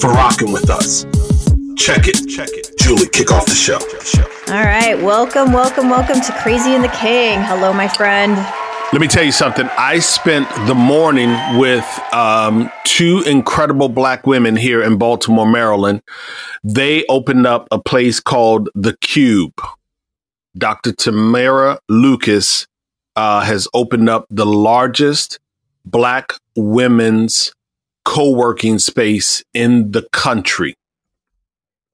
for rocking with us. Check it. Check it. Julie, kick off the show. All right. Welcome, welcome, welcome to Crazy and the King. Hello, my friend. Let me tell you something. I spent the morning with um, two incredible black women here in Baltimore, Maryland. They opened up a place called The Cube. Dr. Tamara Lucas uh, has opened up the largest black women's co working space in the country.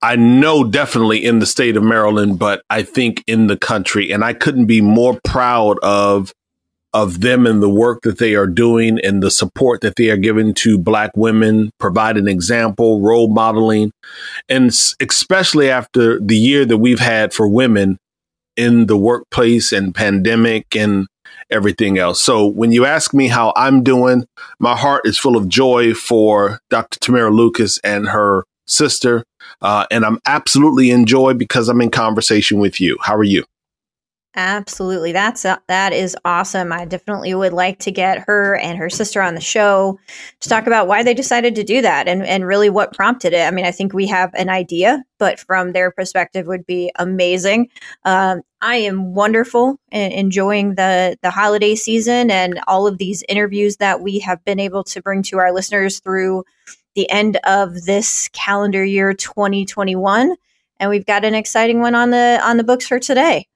I know definitely in the state of Maryland, but I think in the country. And I couldn't be more proud of of them and the work that they are doing and the support that they are giving to black women, provide an example, role modeling, and especially after the year that we've had for women in the workplace and pandemic and everything else. So when you ask me how I'm doing, my heart is full of joy for Dr. Tamara Lucas and her sister. Uh, and I'm absolutely enjoy because I'm in conversation with you. How are you? Absolutely. That's uh, that is awesome. I definitely would like to get her and her sister on the show to talk about why they decided to do that and and really what prompted it. I mean, I think we have an idea, but from their perspective would be amazing. Um, I am wonderful and enjoying the the holiday season and all of these interviews that we have been able to bring to our listeners through the end of this calendar year 2021 and we've got an exciting one on the on the books for today.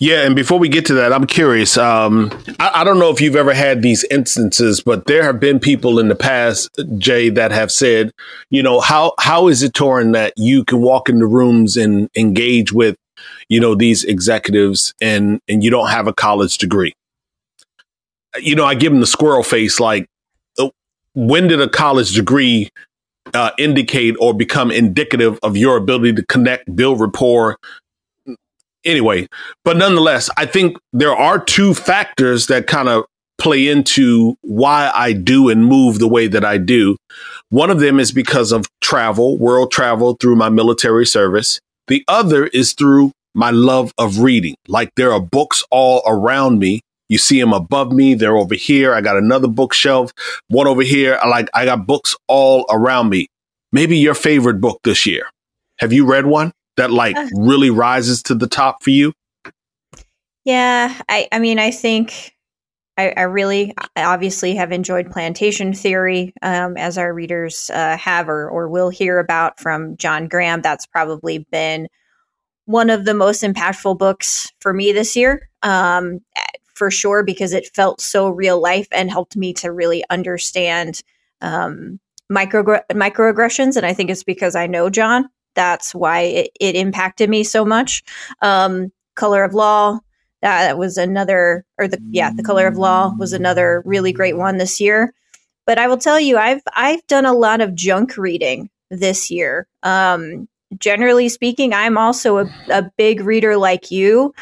Yeah, and before we get to that, I'm curious. Um, I, I, don't know if you've ever had these instances, but there have been people in the past, Jay, that have said, you know, how how is it, Torin, that you can walk into rooms and engage with, you know, these executives and and you don't have a college degree? You know, I give them the squirrel face, like, uh, when did a college degree uh, indicate or become indicative of your ability to connect, build rapport, anyway, but nonetheless, I think there are two factors that kind of play into why I do and move the way that I do. One of them is because of travel, world travel through my military service. The other is through my love of reading. Like there are books all around me. You see them above me. They're over here. I got another bookshelf, one over here. I like, I got books all around me. Maybe your favorite book this year. Have you read one? that like uh. really rises to the top for you? Yeah, I, I mean, I think I, I really I obviously have enjoyed plantation theory, um, as our readers uh, have or, or will hear about from John Graham. That's probably been one of the most impactful books for me this year, um, for sure, because it felt so real life and helped me to really understand um, micro microaggressions. And I think it's because I know John that's why it, it impacted me so much. Um, Color of Law, that was another, or the yeah, the Color of Law was another really great one this year. But I will tell you, I've I've done a lot of junk reading this year. Um, generally speaking, I'm also a, a big reader like you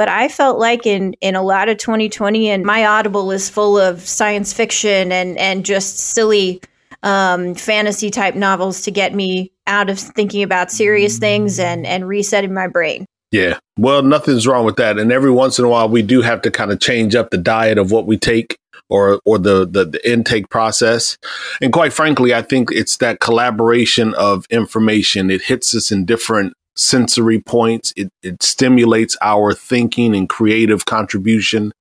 but I felt like in in a lot of 2020 and my Audible is full of science fiction and and just silly um, fantasy type novels to get me out of thinking about serious things and and resetting my brain. Yeah. Well, nothing's wrong with that. And every once in a while we do have to kind of change up the diet of what we take or or the, the, the intake process. And quite frankly, I think it's that collaboration of information. It hits us in different sensory points. It it stimulates our thinking and creative contribution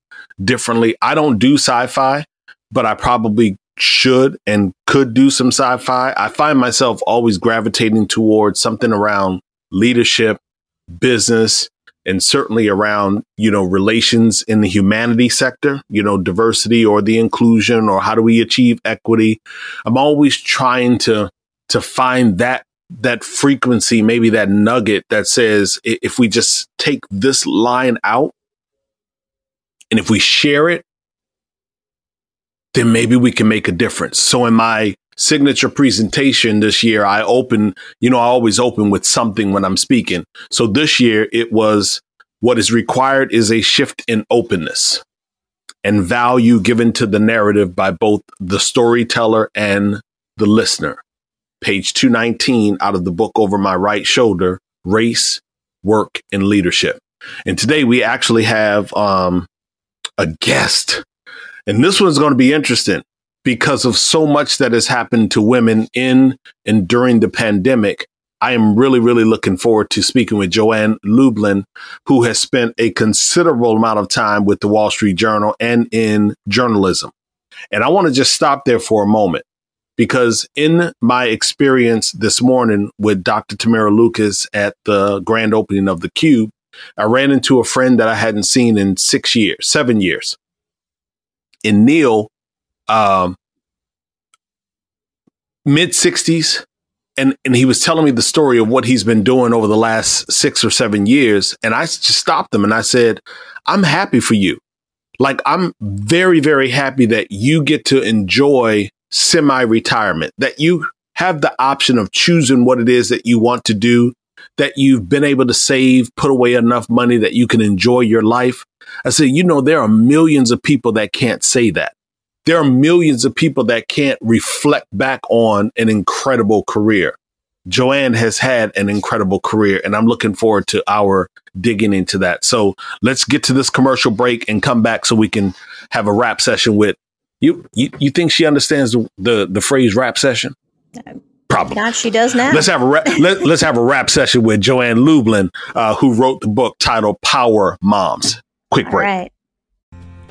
differently. I don't do sci-fi, but I probably should and could do some sci-fi. I find myself always gravitating towards something around leadership, business, and certainly around, you know, relations in the humanity sector, you know, diversity or the inclusion or how do we achieve equity. I'm always trying to to find that that frequency, maybe that nugget that says if we just take this line out and if we share it then maybe we can make a difference. So in my signature presentation this year, I open, you know, I always open with something when I'm speaking. So this year it was what is required is a shift in openness and value given to the narrative by both the storyteller and the listener. Page 219 out of the book over my right shoulder, race, work, and leadership. And today we actually have um, a guest. And this one's going to be interesting because of so much that has happened to women in and during the pandemic. I am really, really looking forward to speaking with Joanne Lublin, who has spent a considerable amount of time with the Wall Street Journal and in journalism. And I want to just stop there for a moment because in my experience this morning with Dr. Tamara Lucas at the grand opening of the Cube, I ran into a friend that I hadn't seen in six years, seven years. In Neil, um, mid 60s, and and he was telling me the story of what he's been doing over the last six or seven years and i just stopped him and i said i'm happy for you. Like i'm very very happy that you get to enjoy semi-retirement that you have the option of choosing what it is that you want to do that you've been able to save put away enough money that you can enjoy your life. I said you know there are millions of people that can't say that there are millions of people that can't reflect back on an incredible career. Joanne has had an incredible career, and I'm looking forward to our digging into that. So let's get to this commercial break and come back so we can have a rap session with you. You, you think she understands the, the, the phrase rap session? Probably not. She does now. Let's have a ra- let, us have a rap session with Joanne Lublin, uh, who wrote the book titled Power Moms. Quick break. Right.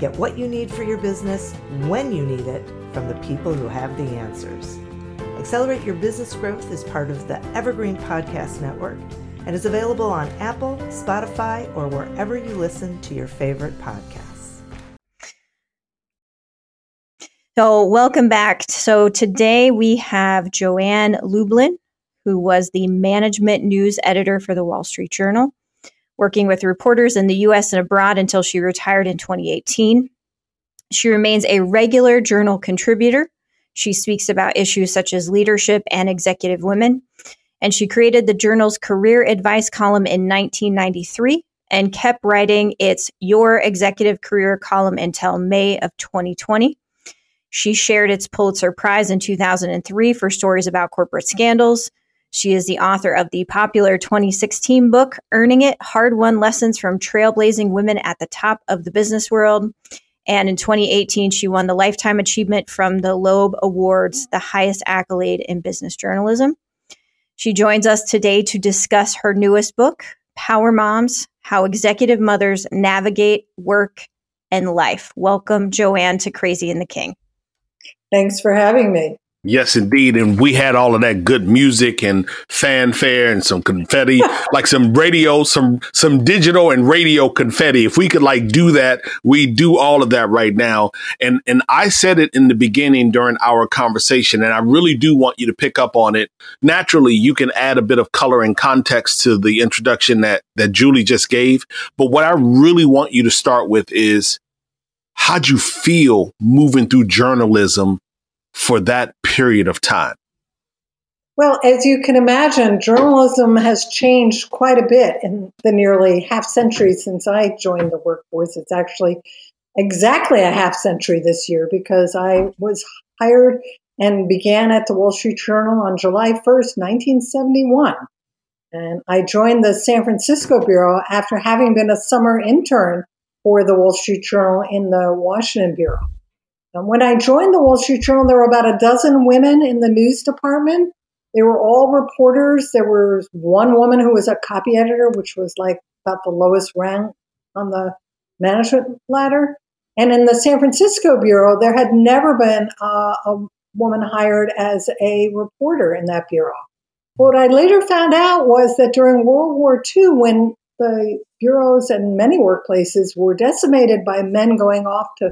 Get what you need for your business when you need it from the people who have the answers. Accelerate Your Business Growth is part of the Evergreen Podcast Network and is available on Apple, Spotify, or wherever you listen to your favorite podcasts. So, welcome back. So, today we have Joanne Lublin, who was the management news editor for the Wall Street Journal working with reporters in the US and abroad until she retired in 2018. She remains a regular journal contributor. She speaks about issues such as leadership and executive women. And she created the journal's career advice column in 1993 and kept writing its Your Executive Career column until May of 2020. She shared its Pulitzer Prize in 2003 for stories about corporate scandals. She is the author of the popular 2016 book, Earning It Hard Won Lessons from Trailblazing Women at the Top of the Business World. And in 2018, she won the Lifetime Achievement from the Loeb Awards, the highest accolade in business journalism. She joins us today to discuss her newest book, Power Moms How Executive Mothers Navigate Work and Life. Welcome, Joanne, to Crazy and the King. Thanks for having me. Yes, indeed. And we had all of that good music and fanfare and some confetti, like some radio, some some digital and radio confetti. If we could like do that, we do all of that right now. And and I said it in the beginning during our conversation, and I really do want you to pick up on it. Naturally, you can add a bit of color and context to the introduction that that Julie just gave. But what I really want you to start with is how'd you feel moving through journalism for that period of time? Well, as you can imagine, journalism has changed quite a bit in the nearly half century since I joined the workforce. It's actually exactly a half century this year because I was hired and began at the Wall Street Journal on July 1st, 1971. And I joined the San Francisco Bureau after having been a summer intern for the Wall Street Journal in the Washington Bureau. And when I joined the Wall Street Journal, there were about a dozen women in the news department. They were all reporters. There was one woman who was a copy editor, which was like about the lowest rank on the management ladder. And in the San Francisco bureau, there had never been a woman hired as a reporter in that bureau. What I later found out was that during World War II, when the bureaus and many workplaces were decimated by men going off to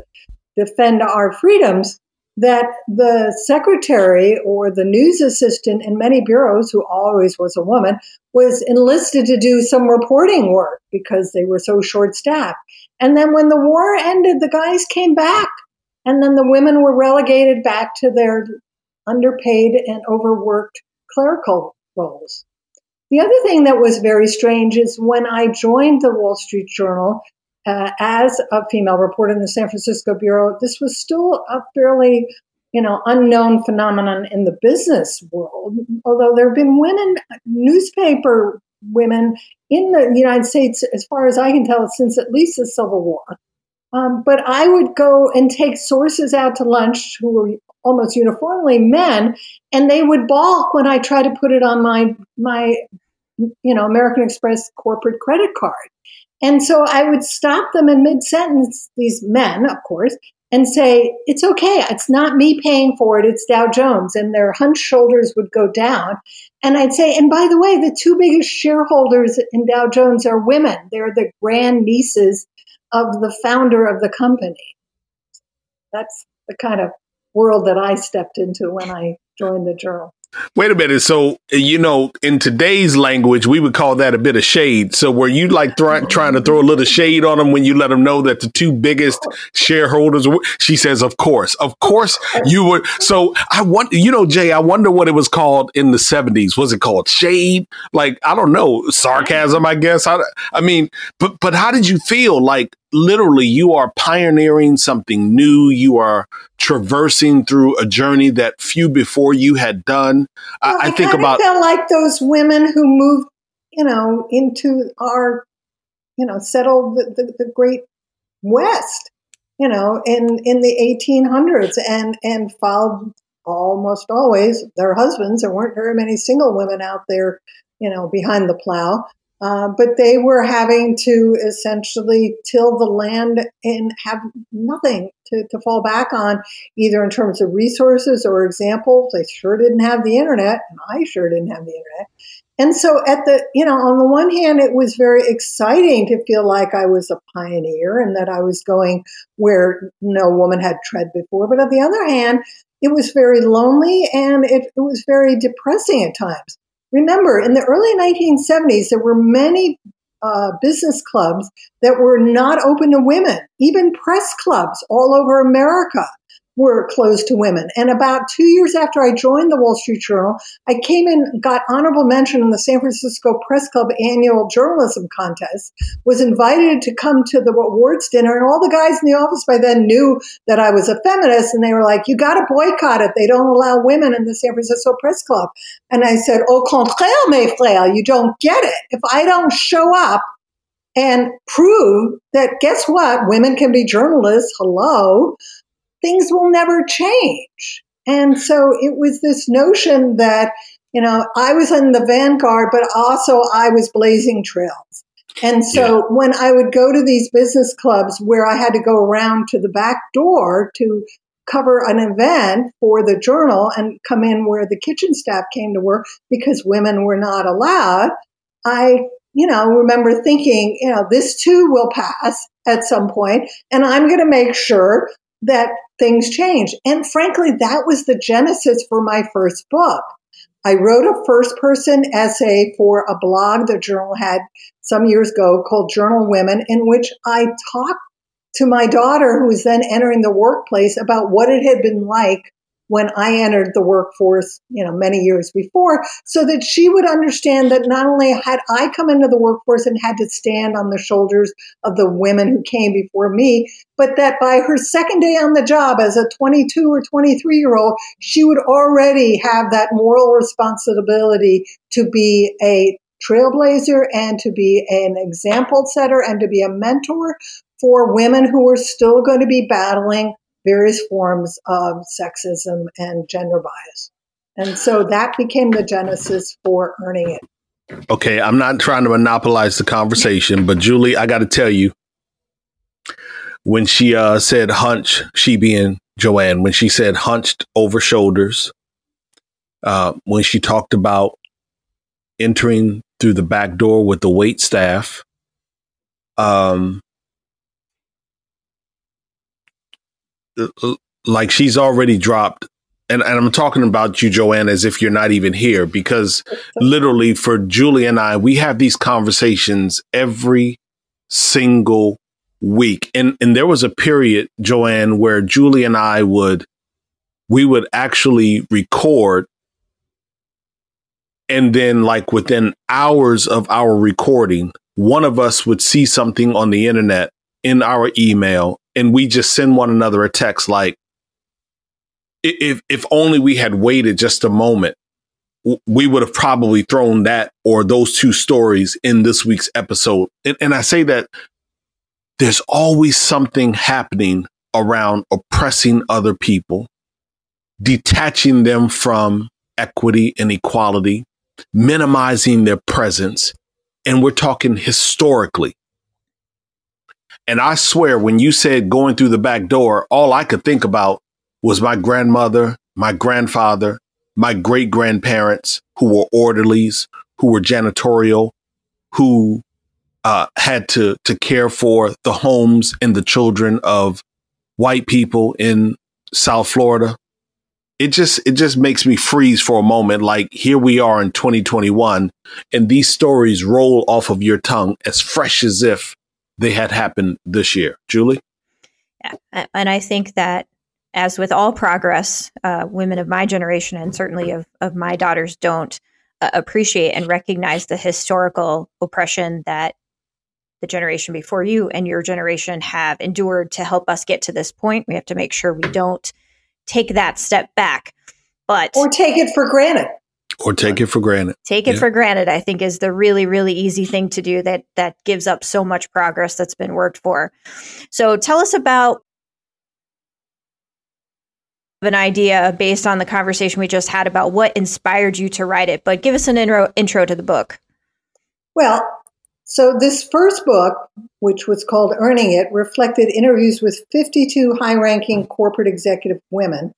defend our freedoms, that the secretary or the news assistant in many bureaus, who always was a woman, was enlisted to do some reporting work because they were so short staffed. And then when the war ended, the guys came back. And then the women were relegated back to their underpaid and overworked clerical roles. The other thing that was very strange is when I joined the Wall Street Journal, uh, as a female reporter in the San Francisco bureau, this was still a fairly, you know, unknown phenomenon in the business world. Although there have been women, newspaper women in the United States, as far as I can tell, since at least the Civil War. Um, but I would go and take sources out to lunch who were almost uniformly men, and they would balk when I tried to put it on my my you know American Express corporate credit card. And so I would stop them in mid sentence, these men, of course, and say, It's okay. It's not me paying for it. It's Dow Jones. And their hunched shoulders would go down. And I'd say, And by the way, the two biggest shareholders in Dow Jones are women. They're the grand nieces of the founder of the company. That's the kind of world that I stepped into when I joined the journal. Wait a minute. So, you know, in today's language, we would call that a bit of shade. So, were you like trying to throw a little shade on them when you let them know that the two biggest shareholders? She says, "Of course, of course, you were." So, I want you know, Jay. I wonder what it was called in the seventies. Was it called shade? Like I don't know, sarcasm. I guess. I, I mean, but but how did you feel? Like literally you are pioneering something new. You are traversing through a journey that few before you had done. Well, I, I think about felt like those women who moved, you know, into our, you know, settled the, the, the great West, you know, in in the 1800s, and and followed almost always their husbands. There weren't very many single women out there, you know, behind the plow. Uh, but they were having to essentially till the land and have nothing to, to fall back on, either in terms of resources or examples. They sure didn't have the internet, and I sure didn't have the internet. And so, at the, you know, on the one hand, it was very exciting to feel like I was a pioneer and that I was going where no woman had tread before. But on the other hand, it was very lonely and it, it was very depressing at times Remember, in the early 1970s, there were many uh, business clubs that were not open to women, even press clubs all over America were closed to women. And about two years after I joined the Wall Street Journal, I came in, got honorable mention in the San Francisco Press Club annual journalism contest, was invited to come to the awards dinner, and all the guys in the office by then knew that I was a feminist, and they were like, "You got to boycott it. They don't allow women in the San Francisco Press Club." And I said, "Au contraire, mes frères, you don't get it. If I don't show up." And prove that guess what? Women can be journalists. Hello things will never change. And so it was this notion that, you know, I was in the vanguard, but also I was blazing trails. And so yeah. when I would go to these business clubs where I had to go around to the back door to cover an event for the journal and come in where the kitchen staff came to work because women were not allowed, I, you know, remember thinking, you know, this too will pass at some point, and I'm going to make sure that things change. And frankly, that was the genesis for my first book. I wrote a first person essay for a blog the journal had some years ago called Journal Women, in which I talked to my daughter, who was then entering the workplace, about what it had been like when I entered the workforce, you know, many years before, so that she would understand that not only had I come into the workforce and had to stand on the shoulders of the women who came before me, but that by her second day on the job as a 22 or 23 year old, she would already have that moral responsibility to be a trailblazer and to be an example setter and to be a mentor for women who are still going to be battling various forms of sexism and gender bias. And so that became the genesis for earning it. Okay, I'm not trying to monopolize the conversation, but Julie, I got to tell you, when she uh, said hunch, she being Joanne, when she said hunched over shoulders, uh, when she talked about entering through the back door with the wait staff, um, like she's already dropped and, and I'm talking about you, Joanne, as if you're not even here, because literally for Julie and I, we have these conversations every single week. And and there was a period, Joanne, where Julie and I would we would actually record and then like within hours of our recording, one of us would see something on the internet in our email and we just send one another a text like if if only we had waited just a moment we would have probably thrown that or those two stories in this week's episode and, and i say that there's always something happening around oppressing other people, detaching them from equity and equality, minimizing their presence. And we're talking historically. And I swear, when you said going through the back door, all I could think about was my grandmother, my grandfather, my great grandparents who were orderlies, who were janitorial, who uh, had to to care for the homes and the children of white people in South Florida. It just it just makes me freeze for a moment. Like here we are in 2021, and these stories roll off of your tongue as fresh as if they had happened this year. Julie, yeah, and I think that as with all progress, uh, women of my generation and certainly of of my daughters don't uh, appreciate and recognize the historical oppression that the generation before you and your generation have endured to help us get to this point. We have to make sure we don't take that step back. But or take it for granted. Or take it for granted. Take it yeah. for granted, I think is the really, really easy thing to do that that gives up so much progress that's been worked for. So tell us about an idea based on the conversation we just had about what inspired you to write it, but give us an intro intro to the book. Well, so, this first book, which was called Earning It, reflected interviews with 52 high ranking corporate executive women,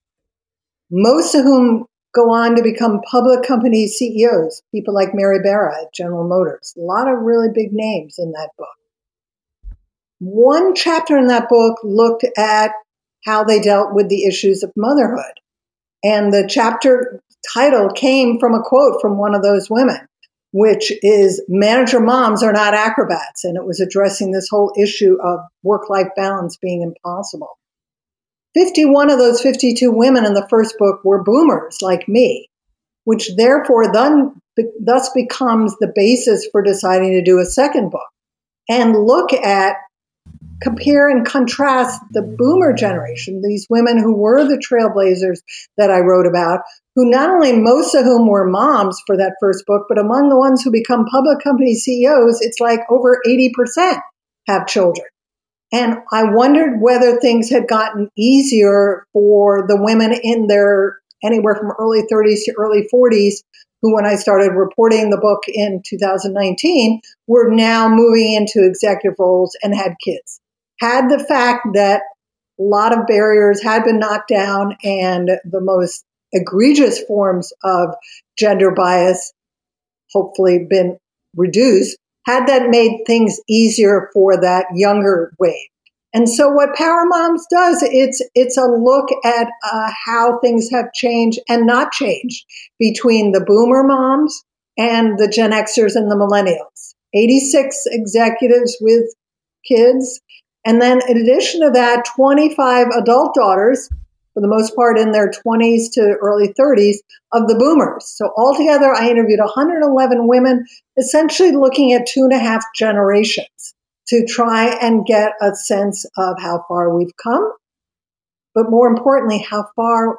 most of whom go on to become public company CEOs, people like Mary Barra at General Motors. A lot of really big names in that book. One chapter in that book looked at how they dealt with the issues of motherhood. And the chapter title came from a quote from one of those women which is manager moms are not acrobats. And it was addressing this whole issue of work life balance being impossible. 51 of those 52 women in the first book were boomers like me, which therefore then, thus becomes the basis for deciding to do a second book and look at compare and contrast the boomer generation, these women who were the trailblazers that I wrote about, who not only most of whom were moms for that first book, but among the ones who become public company CEOs, it's like over 80% have children. And I wondered whether things had gotten easier for the women in their anywhere from early 30s to early 40s who, when I started reporting the book in 2019, were now moving into executive roles and had kids. Had the fact that a lot of barriers had been knocked down and the most egregious forms of gender bias hopefully been reduced, had that made things easier for that younger wave. And so what Power Moms does, it's, it's a look at uh, how things have changed and not changed between the boomer moms and the Gen Xers and the millennials. 86 executives with kids and then, in addition to that, 25 adult daughters, for the most part in their 20s to early 30s, of the boomers. So, altogether, I interviewed 111 women, essentially looking at two and a half generations to try and get a sense of how far we've come, but more importantly, how far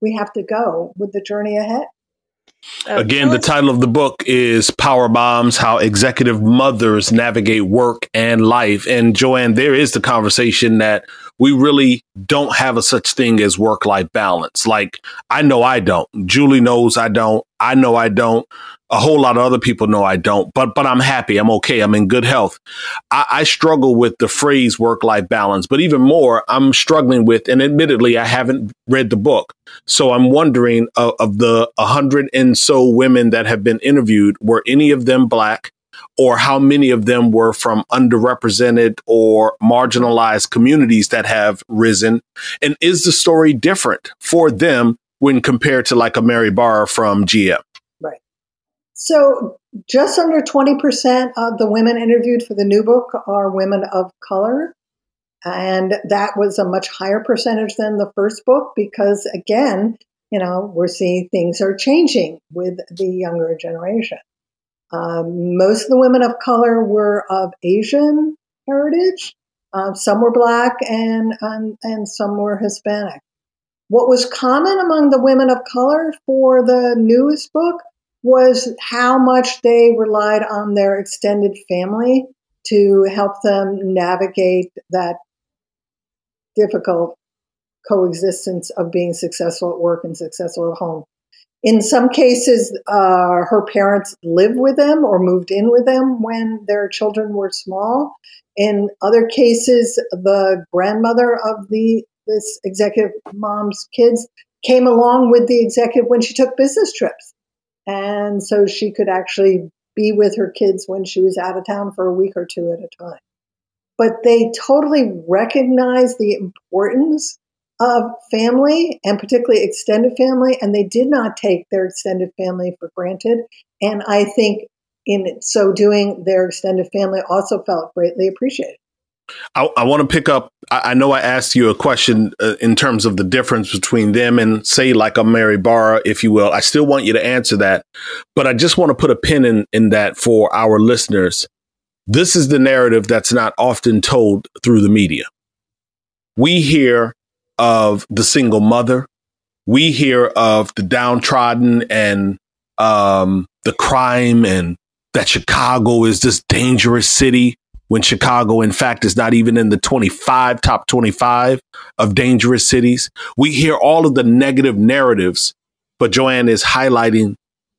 we have to go with the journey ahead. Uh, Again, the title of the book is Power Moms How Executive Mothers Navigate Work and Life. And Joanne, there is the conversation that we really don't have a such thing as work life balance. Like I know I don't. Julie knows I don't. I know I don't. A whole lot of other people know I don't. But but I'm happy. I'm okay. I'm in good health. I, I struggle with the phrase work life balance, but even more, I'm struggling with. And admittedly, I haven't read the book, so I'm wondering uh, of the hundred and so women that have been interviewed, were any of them black? Or how many of them were from underrepresented or marginalized communities that have risen? And is the story different for them when compared to like a Mary Barra from GM? Right. So just under 20% of the women interviewed for the new book are women of color. And that was a much higher percentage than the first book because, again, you know, we're seeing things are changing with the younger generation. Um, most of the women of color were of Asian heritage. Uh, some were black and, and, and some were Hispanic. What was common among the women of color for the newest book was how much they relied on their extended family to help them navigate that difficult coexistence of being successful at work and successful at home. In some cases, uh, her parents lived with them or moved in with them when their children were small. In other cases, the grandmother of the this executive mom's kids came along with the executive when she took business trips, and so she could actually be with her kids when she was out of town for a week or two at a time. But they totally recognized the importance of family and particularly extended family, and they did not take their extended family for granted. And I think in so doing, their extended family also felt greatly appreciated. I, I want to pick up. I, I, know I asked you a question uh, in terms of the difference between them and, say, like a Mary Barra, if you will. I still want you to answer that, but I just want to put a pin in, in that for our listeners. This is the narrative that's not often told through the media. We hear of the single mother. We hear of the downtrodden and um, the crime and that Chicago is this dangerous city when Chicago, in fact, is not even in the 25, top 25 of dangerous cities. We hear all of the negative narratives, but Joanne is highlighting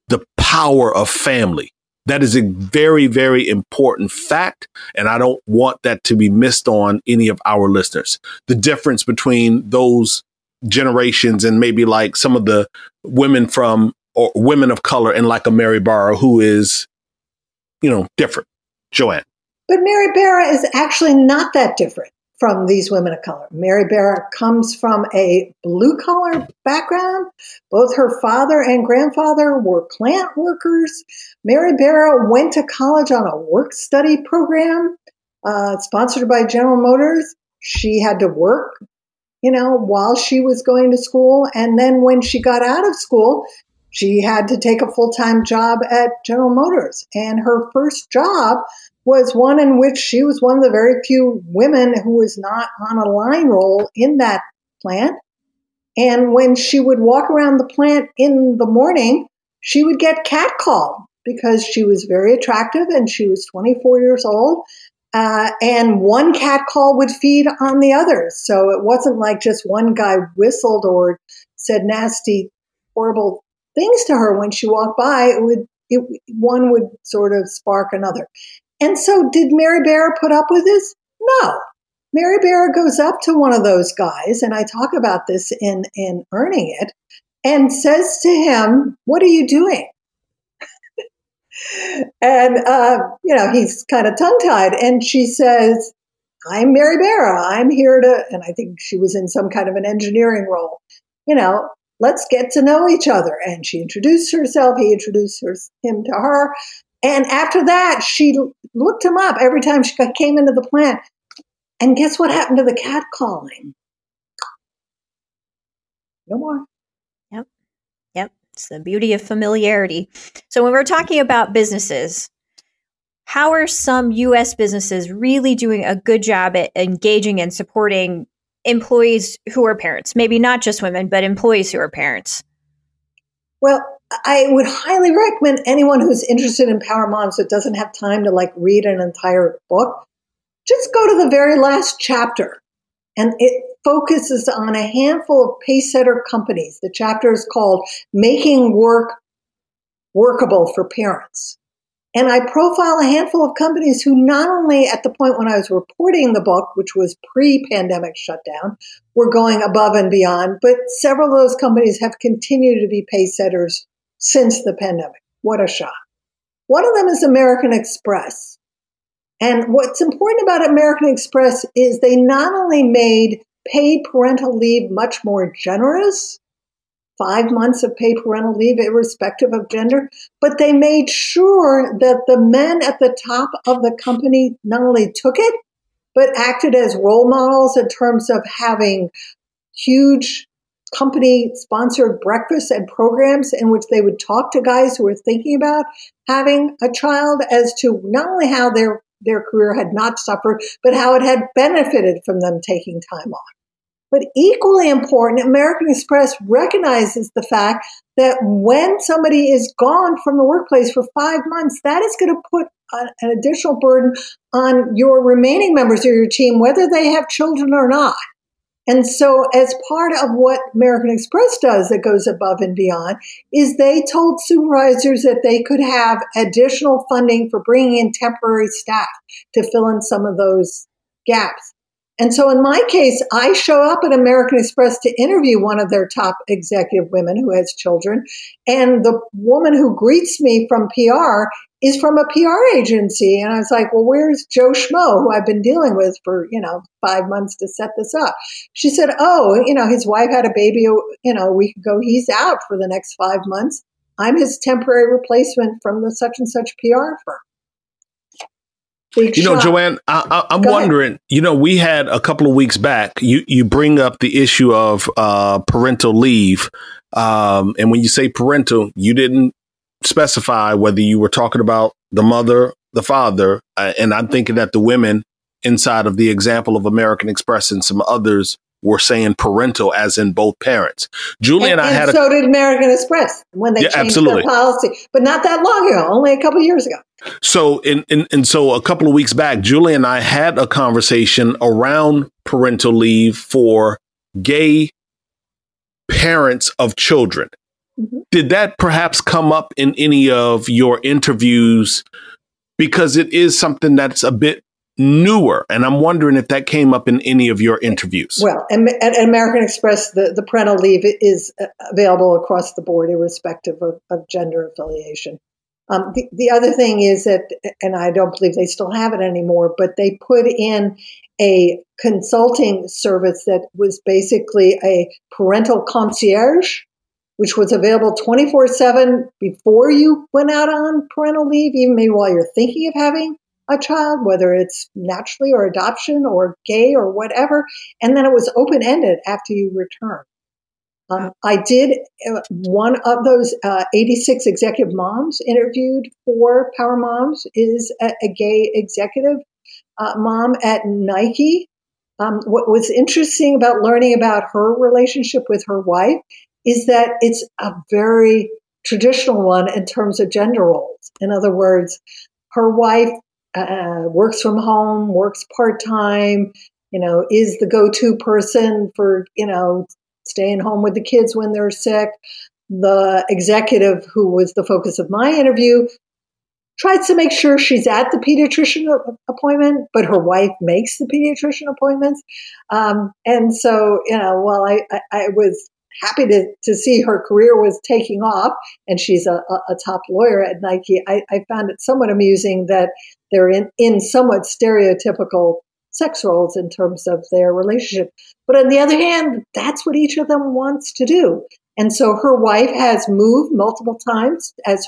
the power of family. That is a very, very important fact. And I don't want that to be missed on any of our listeners. The difference between those generations and maybe like some of the women from or women of color and like a Mary Barra who is, you know, different. Joanne. But Mary Barra is actually not that different from these women of color. Mary Barra comes from a blue collar background. Both her father and grandfather were plant workers. Mary Barra went to college on a work study program uh, sponsored by General Motors. She had to work, you know, while she was going to school. And then when she got out of school, she had to take a full time job at General Motors. And her first job was one in which she was one of the very few women who was not on a line role in that plant. And when she would walk around the plant in the morning, she would get catcalled because she was very attractive and she was 24 years old. Uh, and one catcall would feed on the others. So it wasn't like just one guy whistled or said nasty, horrible things to her when she walked by. It would, it, one would sort of spark another. And so, did Mary Barra put up with this? No. Mary Barra goes up to one of those guys, and I talk about this in, in Earning It, and says to him, What are you doing? and, uh, you know, he's kind of tongue tied. And she says, I'm Mary Barra. I'm here to, and I think she was in some kind of an engineering role. You know, let's get to know each other. And she introduced herself. He introduced her, him to her. And after that, she looked him up every time she came into the plant. And guess what happened to the cat calling? No more. Yep. Yep. It's the beauty of familiarity. So when we're talking about businesses, how are some US businesses really doing a good job at engaging and supporting employees who are parents? Maybe not just women, but employees who are parents. Well, I would highly recommend anyone who's interested in Power Moms that doesn't have time to like read an entire book, just go to the very last chapter And it focuses on a handful of pacesetter companies. The chapter is called Making Work Workable for Parents. And I profile a handful of companies who not only at the point when I was reporting the book, which was pre-pandemic shutdown, were going above and beyond, but several of those companies have continued to be pace setters since the pandemic. What a shock. One of them is American Express. And what's important about American Express is they not only made paid parental leave much more generous, five months of paid parental leave, irrespective of gender. But they made sure that the men at the top of the company not only took it, but acted as role models in terms of having huge company sponsored breakfasts and programs in which they would talk to guys who were thinking about having a child as to not only how their their career had not suffered, but how it had benefited from them taking time off. But equally important, American Express recognizes the fact that when somebody is gone from the workplace for five months, that is going to put an additional burden on your remaining members of your team, whether they have children or not. And so, as part of what American Express does that goes above and beyond, is they told supervisors that they could have additional funding for bringing in temporary staff to fill in some of those gaps. And so in my case, I show up at American Express to interview one of their top executive women who has children. And the woman who greets me from PR is from a PR agency. And I was like, well, where's Joe Schmo, who I've been dealing with for, you know, five months to set this up? She said, oh, you know, his wife had a baby, you know, a week ago. He's out for the next five months. I'm his temporary replacement from the such and such PR firm. Big you know, shot. Joanne, I, am wondering. Ahead. You know, we had a couple of weeks back. You you bring up the issue of uh, parental leave, um, and when you say parental, you didn't specify whether you were talking about the mother, the father, uh, and I'm thinking that the women inside of the example of American Express and some others were saying parental as in both parents. Julie and, and I had so a, did American Express when they yeah, changed absolutely. their policy, but not that long ago, only a couple years ago. So in, in and so a couple of weeks back, Julie and I had a conversation around parental leave for gay parents of children. Mm-hmm. Did that perhaps come up in any of your interviews? Because it is something that's a bit newer. And I'm wondering if that came up in any of your interviews. Well, at American Express, the, the parental leave is uh, available across the board, irrespective of, of gender affiliation. Um, the, the other thing is that, and I don't believe they still have it anymore, but they put in a consulting service that was basically a parental concierge, which was available 24 7 before you went out on parental leave, even maybe while you're thinking of having a child, whether it's naturally or adoption or gay or whatever. And then it was open ended after you return. Um, I did uh, one of those uh, 86 executive moms interviewed for Power Moms is a, a gay executive uh, mom at Nike. Um, what was interesting about learning about her relationship with her wife is that it's a very traditional one in terms of gender roles. In other words, her wife uh, works from home, works part time, you know, is the go to person for, you know, staying home with the kids when they're sick. The executive, who was the focus of my interview, tries to make sure she's at the pediatrician appointment, but her wife makes the pediatrician appointments. Um, and so, you know, while I, I, I, was happy to, to see her career was taking off and she's a, a top lawyer at Nike, I, I found it somewhat amusing that they're in, in somewhat stereotypical sex roles in terms of their relationship. But on the other hand, that's what each of them wants to do. And so her wife has moved multiple times as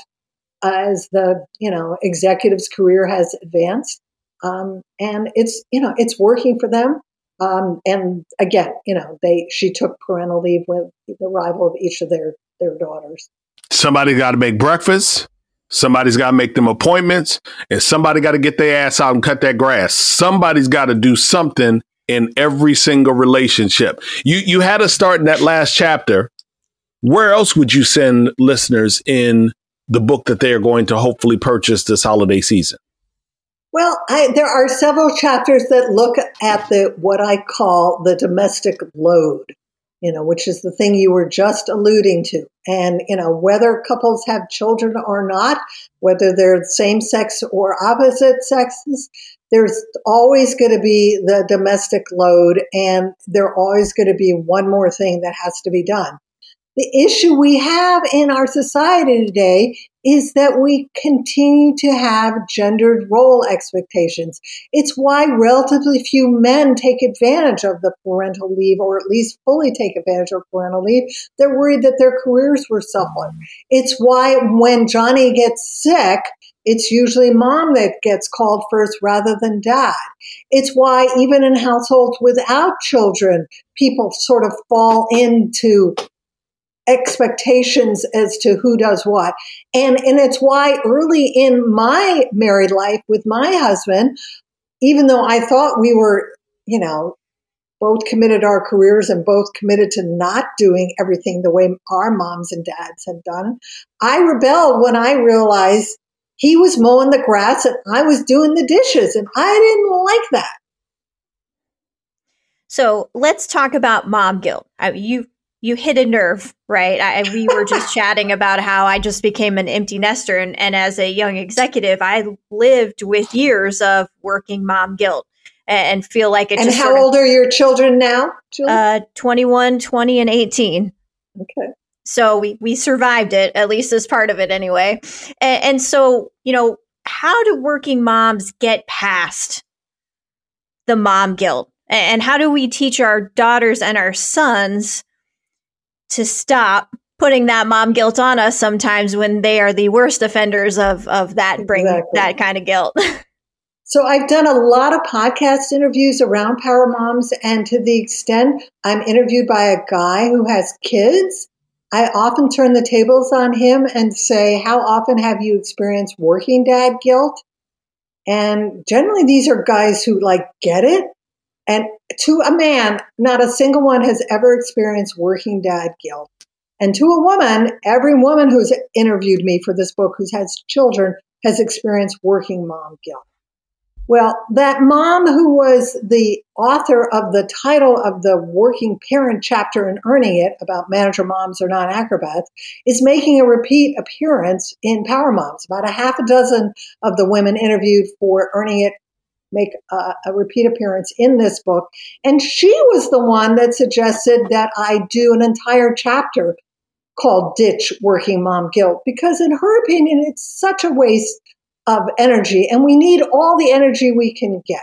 as the you know executive's career has advanced, um, and it's you know it's working for them. Um, and again, you know, they she took parental leave with the arrival of each of their their daughters. Somebody got to make breakfast. Somebody's got to make them appointments and somebody got to get their ass out and cut that grass. Somebody's got to do something in every single relationship. You you had to start in that last chapter. Where else would you send listeners in the book that they are going to hopefully purchase this holiday season? Well, I, there are several chapters that look at the what I call the domestic load, you know, which is the thing you were just alluding to. And, you know, whether couples have children or not, whether they're same sex or opposite sexes, there's always going to be the domestic load and there always going to be one more thing that has to be done. The issue we have in our society today is that we continue to have gendered role expectations. It's why relatively few men take advantage of the parental leave or at least fully take advantage of parental leave. They're worried that their careers were suffered. It's why when Johnny gets sick, it's usually mom that gets called first rather than dad. It's why even in households without children, people sort of fall into expectations as to who does what. And, and it's why early in my married life with my husband, even though I thought we were, you know, both committed our careers and both committed to not doing everything the way our moms and dads had done, I rebelled when I realized he was mowing the grass and I was doing the dishes, and I didn't like that. So let's talk about mom guilt. I mean, you you hit a nerve, right? I, we were just chatting about how I just became an empty nester, and, and as a young executive, I lived with years of working mom guilt and, and feel like it. And how old of, are your children now? Julie? Uh, 21, 20, and 18. Okay. So we we survived it, at least as part of it anyway. And, and so, you know, how do working moms get past the mom guilt? And how do we teach our daughters and our sons to stop putting that mom guilt on us sometimes when they are the worst offenders of of that bring exactly. that kind of guilt. so I've done a lot of podcast interviews around power moms and to the extent I'm interviewed by a guy who has kids, I often turn the tables on him and say, "How often have you experienced working dad guilt?" And generally these are guys who like get it and to a man, not a single one has ever experienced working dad guilt. And to a woman, every woman who's interviewed me for this book who has children has experienced working mom guilt. Well, that mom who was the author of the title of the working parent chapter in Earning It about manager moms are not acrobats is making a repeat appearance in Power Moms. About a half a dozen of the women interviewed for Earning It make a, a, repeat appearance in this book. And she was the one that suggested that I do an entire chapter called Ditch Working Mom Guilt, because in her opinion, it's such a waste of energy, and we need all the energy we can get.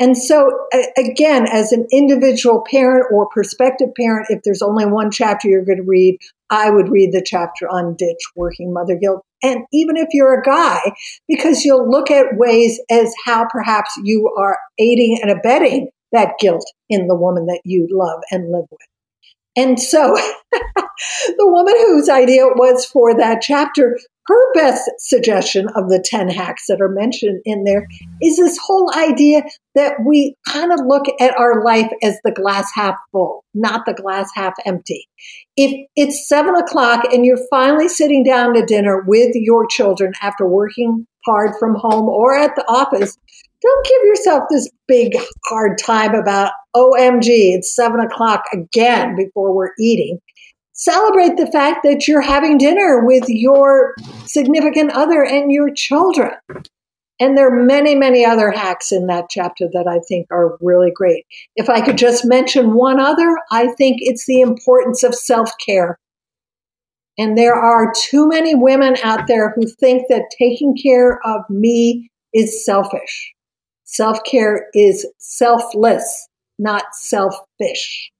And so, again, as an individual parent or prospective parent, if there's only one chapter you're going to read, I would read the chapter on ditch working mother guilt. And even if you're a guy, because you'll look at ways as how perhaps you are aiding and abetting that guilt in the woman that you love and live with. And so the woman whose idea it was for that chapter her best suggestion of the 10 hacks that are mentioned in there is this whole idea that we kind of look at our life as the glass half full, not the glass half empty. If it's seven o'clock and you're finally sitting down to dinner with your children after working hard from home or at the office, don't give yourself this big hard time about, OMG, it's seven o'clock again before we're eating celebrate the fact that you're having dinner with your significant other and your children. And there are many, many other hacks in that chapter that I think are really great. If I could just mention one other, I think it's the importance of self care. And there are too many women out there who think that taking care of me is selfish. Self care is selfless not selfish.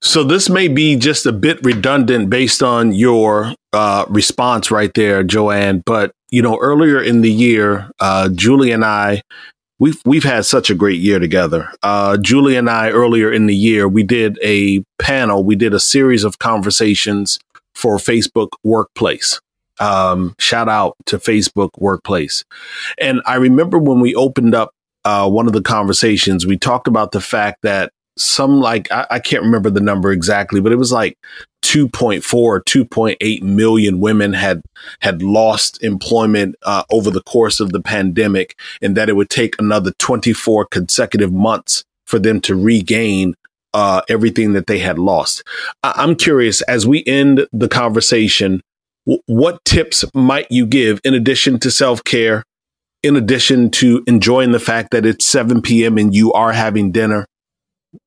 So this may be just a bit redundant based on your uh, response right there, Joanne. But you know, earlier in the year, uh, Julie and I, we've we've had such a great year together. Uh, Julie and I, earlier in the year, we did a panel. We did a series of conversations for Facebook Workplace. Um, shout out to Facebook Workplace. And I remember when we opened up uh, one of the conversations, we talked about the fact that some like I, I, can't remember the number exactly, but it was like 2.4 or 2.8 million women had had lost employment uh, over the course of the pandemic, and that it would take another 24 consecutive months for them to regain uh, everything that they had lost. I- am curious as we end the conversation, what tips might you give in addition to self care? In addition to enjoying the fact that it's 7 p.m. and you are having dinner,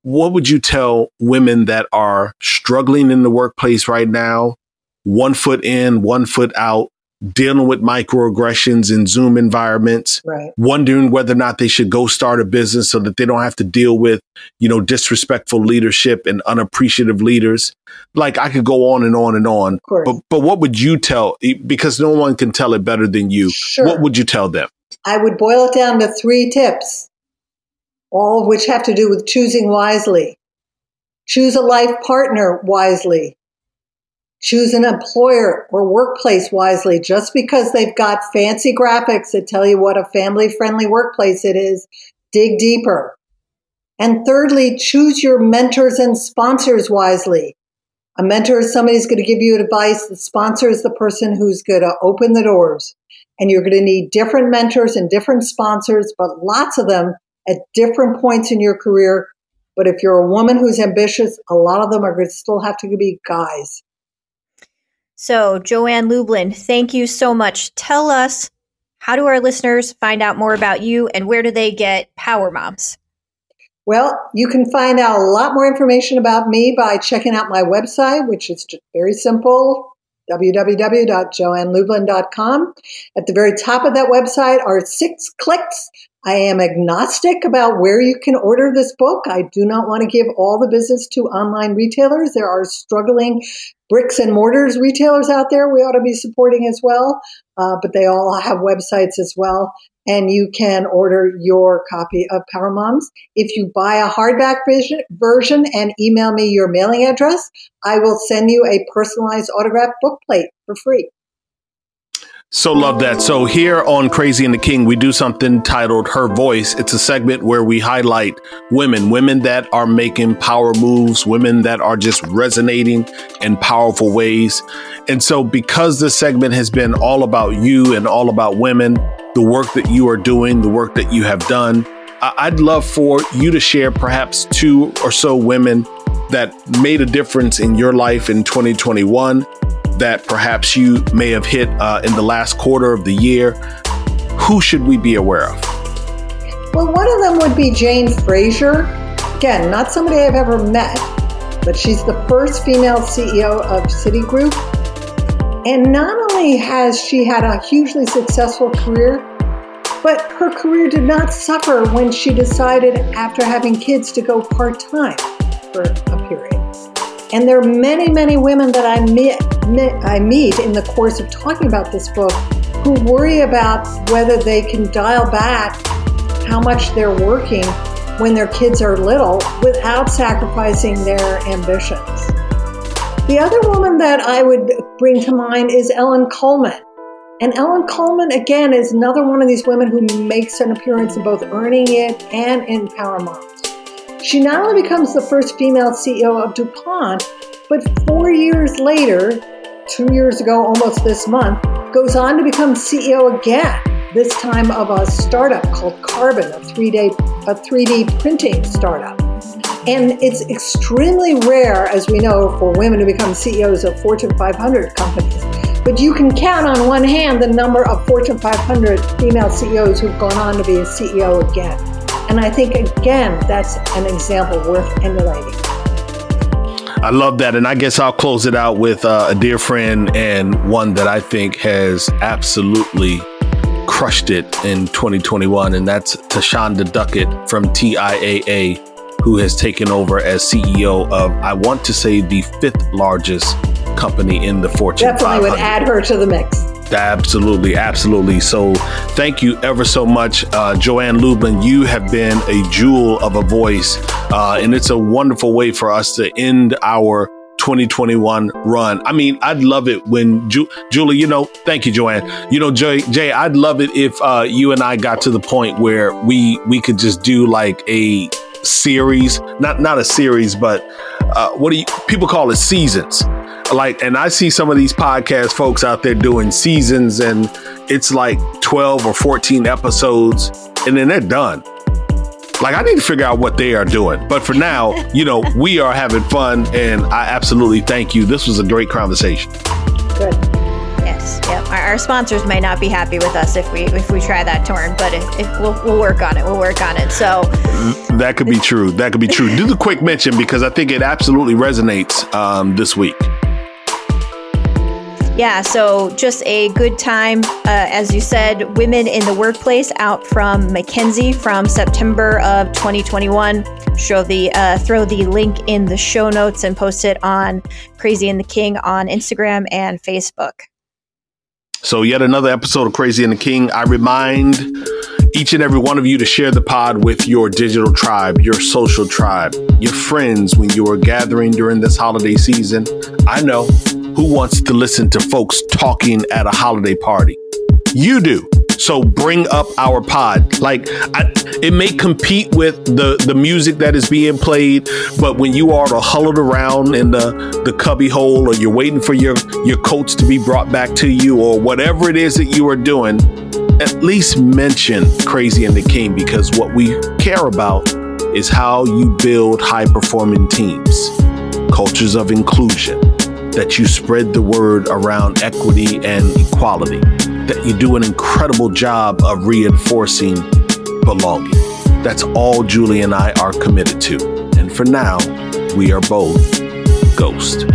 what would you tell women that are struggling in the workplace right now, one foot in, one foot out, dealing with microaggressions in Zoom environments, right. wondering whether or not they should go start a business so that they don't have to deal with, you know, disrespectful leadership and unappreciative leaders. Like I could go on and on and on. But but what would you tell because no one can tell it better than you. Sure. What would you tell them? I would boil it down to three tips all of which have to do with choosing wisely. Choose a life partner wisely. Choose an employer or workplace wisely. Just because they've got fancy graphics that tell you what a family friendly workplace it is, dig deeper. And thirdly, choose your mentors and sponsors wisely. A mentor is somebody who's going to give you advice. The sponsor is the person who's going to open the doors. And you're going to need different mentors and different sponsors, but lots of them at different points in your career. But if you're a woman who's ambitious, a lot of them are going to still have to be guys. So, Joanne Lublin, thank you so much. Tell us how do our listeners find out more about you and where do they get Power Moms? Well, you can find out a lot more information about me by checking out my website, which is very simple www.joannelublin.com. At the very top of that website are six clicks I am agnostic about where you can order this book. I do not want to give all the business to online retailers. There are struggling bricks and mortars retailers out there we ought to be supporting as well, uh, but they all have websites as well. And you can order your copy of Power Moms. If you buy a hardback version and email me your mailing address, I will send you a personalized autographed book plate for free. So love that. So here on Crazy and the King, we do something titled Her Voice. It's a segment where we highlight women, women that are making power moves, women that are just resonating in powerful ways. And so because this segment has been all about you and all about women, the work that you are doing, the work that you have done, I'd love for you to share perhaps two or so women that made a difference in your life in 2021 that perhaps you may have hit uh, in the last quarter of the year, who should we be aware of? Well, one of them would be Jane Fraser. Again, not somebody I've ever met, but she's the first female CEO of Citigroup. And not only has she had a hugely successful career, but her career did not suffer when she decided, after having kids, to go part time for a period. And there are many, many women that I meet, I meet in the course of talking about this book who worry about whether they can dial back how much they're working when their kids are little without sacrificing their ambitions. The other woman that I would bring to mind is Ellen Kullman. And Ellen Kullman, again, is another one of these women who makes an appearance in both Earning It and in Power Moms. She not only becomes the first female CEO of DuPont, but four years later, two years ago, almost this month, goes on to become CEO again, this time of a startup called Carbon, a 3D, a 3D printing startup. And it's extremely rare, as we know, for women to become CEOs of Fortune 500 companies. But you can count on one hand the number of Fortune 500 female CEOs who've gone on to be a CEO again. And I think, again, that's an example worth emulating. I love that. And I guess I'll close it out with uh, a dear friend and one that I think has absolutely crushed it in 2021. And that's Thasunda Duckett from TIAA, who has taken over as CEO of, I want to say, the fifth largest company in the Fortune Definitely 500. would add her to the mix. Absolutely, absolutely. So, thank you ever so much, uh, Joanne Lublin. You have been a jewel of a voice, uh, and it's a wonderful way for us to end our 2021 run. I mean, I'd love it when Ju- Julie, you know, thank you, Joanne. You know, Jay, Jay, I'd love it if uh, you and I got to the point where we we could just do like a series, not not a series, but uh, what do you people call it seasons? Like, and I see some of these podcast folks out there doing seasons, and it's like twelve or fourteen episodes, and then they're done. Like, I need to figure out what they are doing. But for now, you know, we are having fun, and I absolutely thank you. This was a great conversation. Good. Yes. Yep. Our, our sponsors may not be happy with us if we if we try that torn, but if, if we'll we'll work on it. We'll work on it. So That could be true. That could be true. Do the quick mention because I think it absolutely resonates um, this week. Yeah, so just a good time. Uh, as you said, Women in the Workplace out from McKinsey from September of 2021. Show the uh, throw the link in the show notes and post it on Crazy and the King on Instagram and Facebook. So, yet another episode of Crazy and the King. I remind each and every one of you to share the pod with your digital tribe, your social tribe, your friends when you are gathering during this holiday season. I know who wants to listen to folks talking at a holiday party. You do. So bring up our pod. Like I, it may compete with the the music that is being played, but when you are huddled around in the the cubby hole, or you're waiting for your your coats to be brought back to you, or whatever it is that you are doing, at least mention Crazy and the King because what we care about is how you build high performing teams, cultures of inclusion, that you spread the word around equity and equality, that you do an incredible job of reinforcing belonging. That's all Julie and I are committed to. And for now, we are both Ghost.